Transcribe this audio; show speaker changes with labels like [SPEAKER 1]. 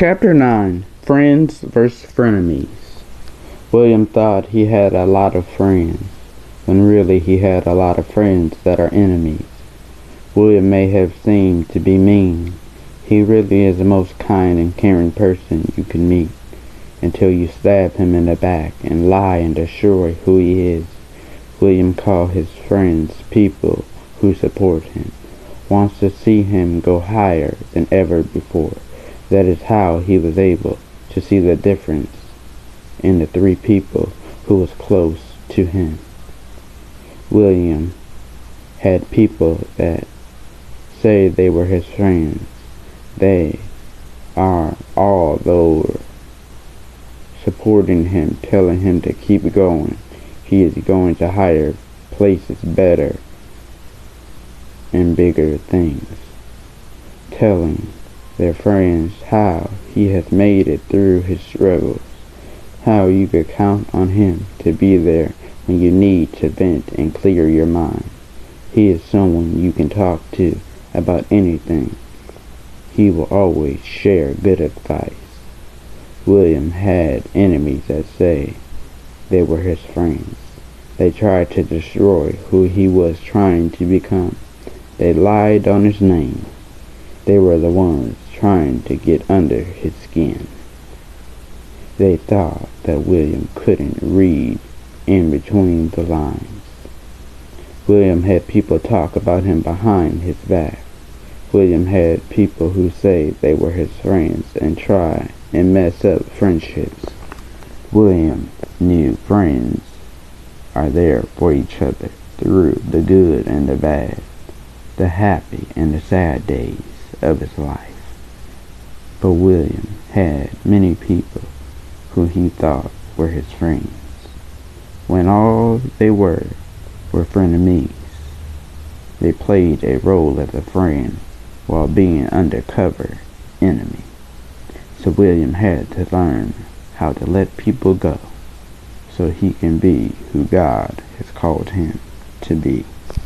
[SPEAKER 1] Chapter 9 Friends vs. Frenemies. William thought he had a lot of friends, when really he had a lot of friends that are enemies. William may have seemed to be mean. He really is the most kind and caring person you can meet, until you stab him in the back and lie and destroy who he is. William called his friends people who support him, wants to see him go higher than ever before. That is how he was able to see the difference in the three people who was close to him. William had people that say they were his friends. They are all those supporting him, telling him to keep going. He is going to higher places, better and bigger things. Telling their friends how he has made it through his struggles, how you could count on him to be there when you need to vent and clear your mind. He is someone you can talk to about anything. He will always share good advice. William had enemies that say they were his friends. They tried to destroy who he was trying to become. They lied on his name. They were the ones trying to get under his skin. They thought that William couldn't read in between the lines. William had people talk about him behind his back. William had people who say they were his friends and try and mess up friendships. William knew friends are there for each other through the good and the bad, the happy and the sad days of his life. But William had many people who he thought were his friends, when all they were were frenemies. They played a role as a friend while being undercover enemy. So William had to learn how to let people go so he can be who God has called him to be.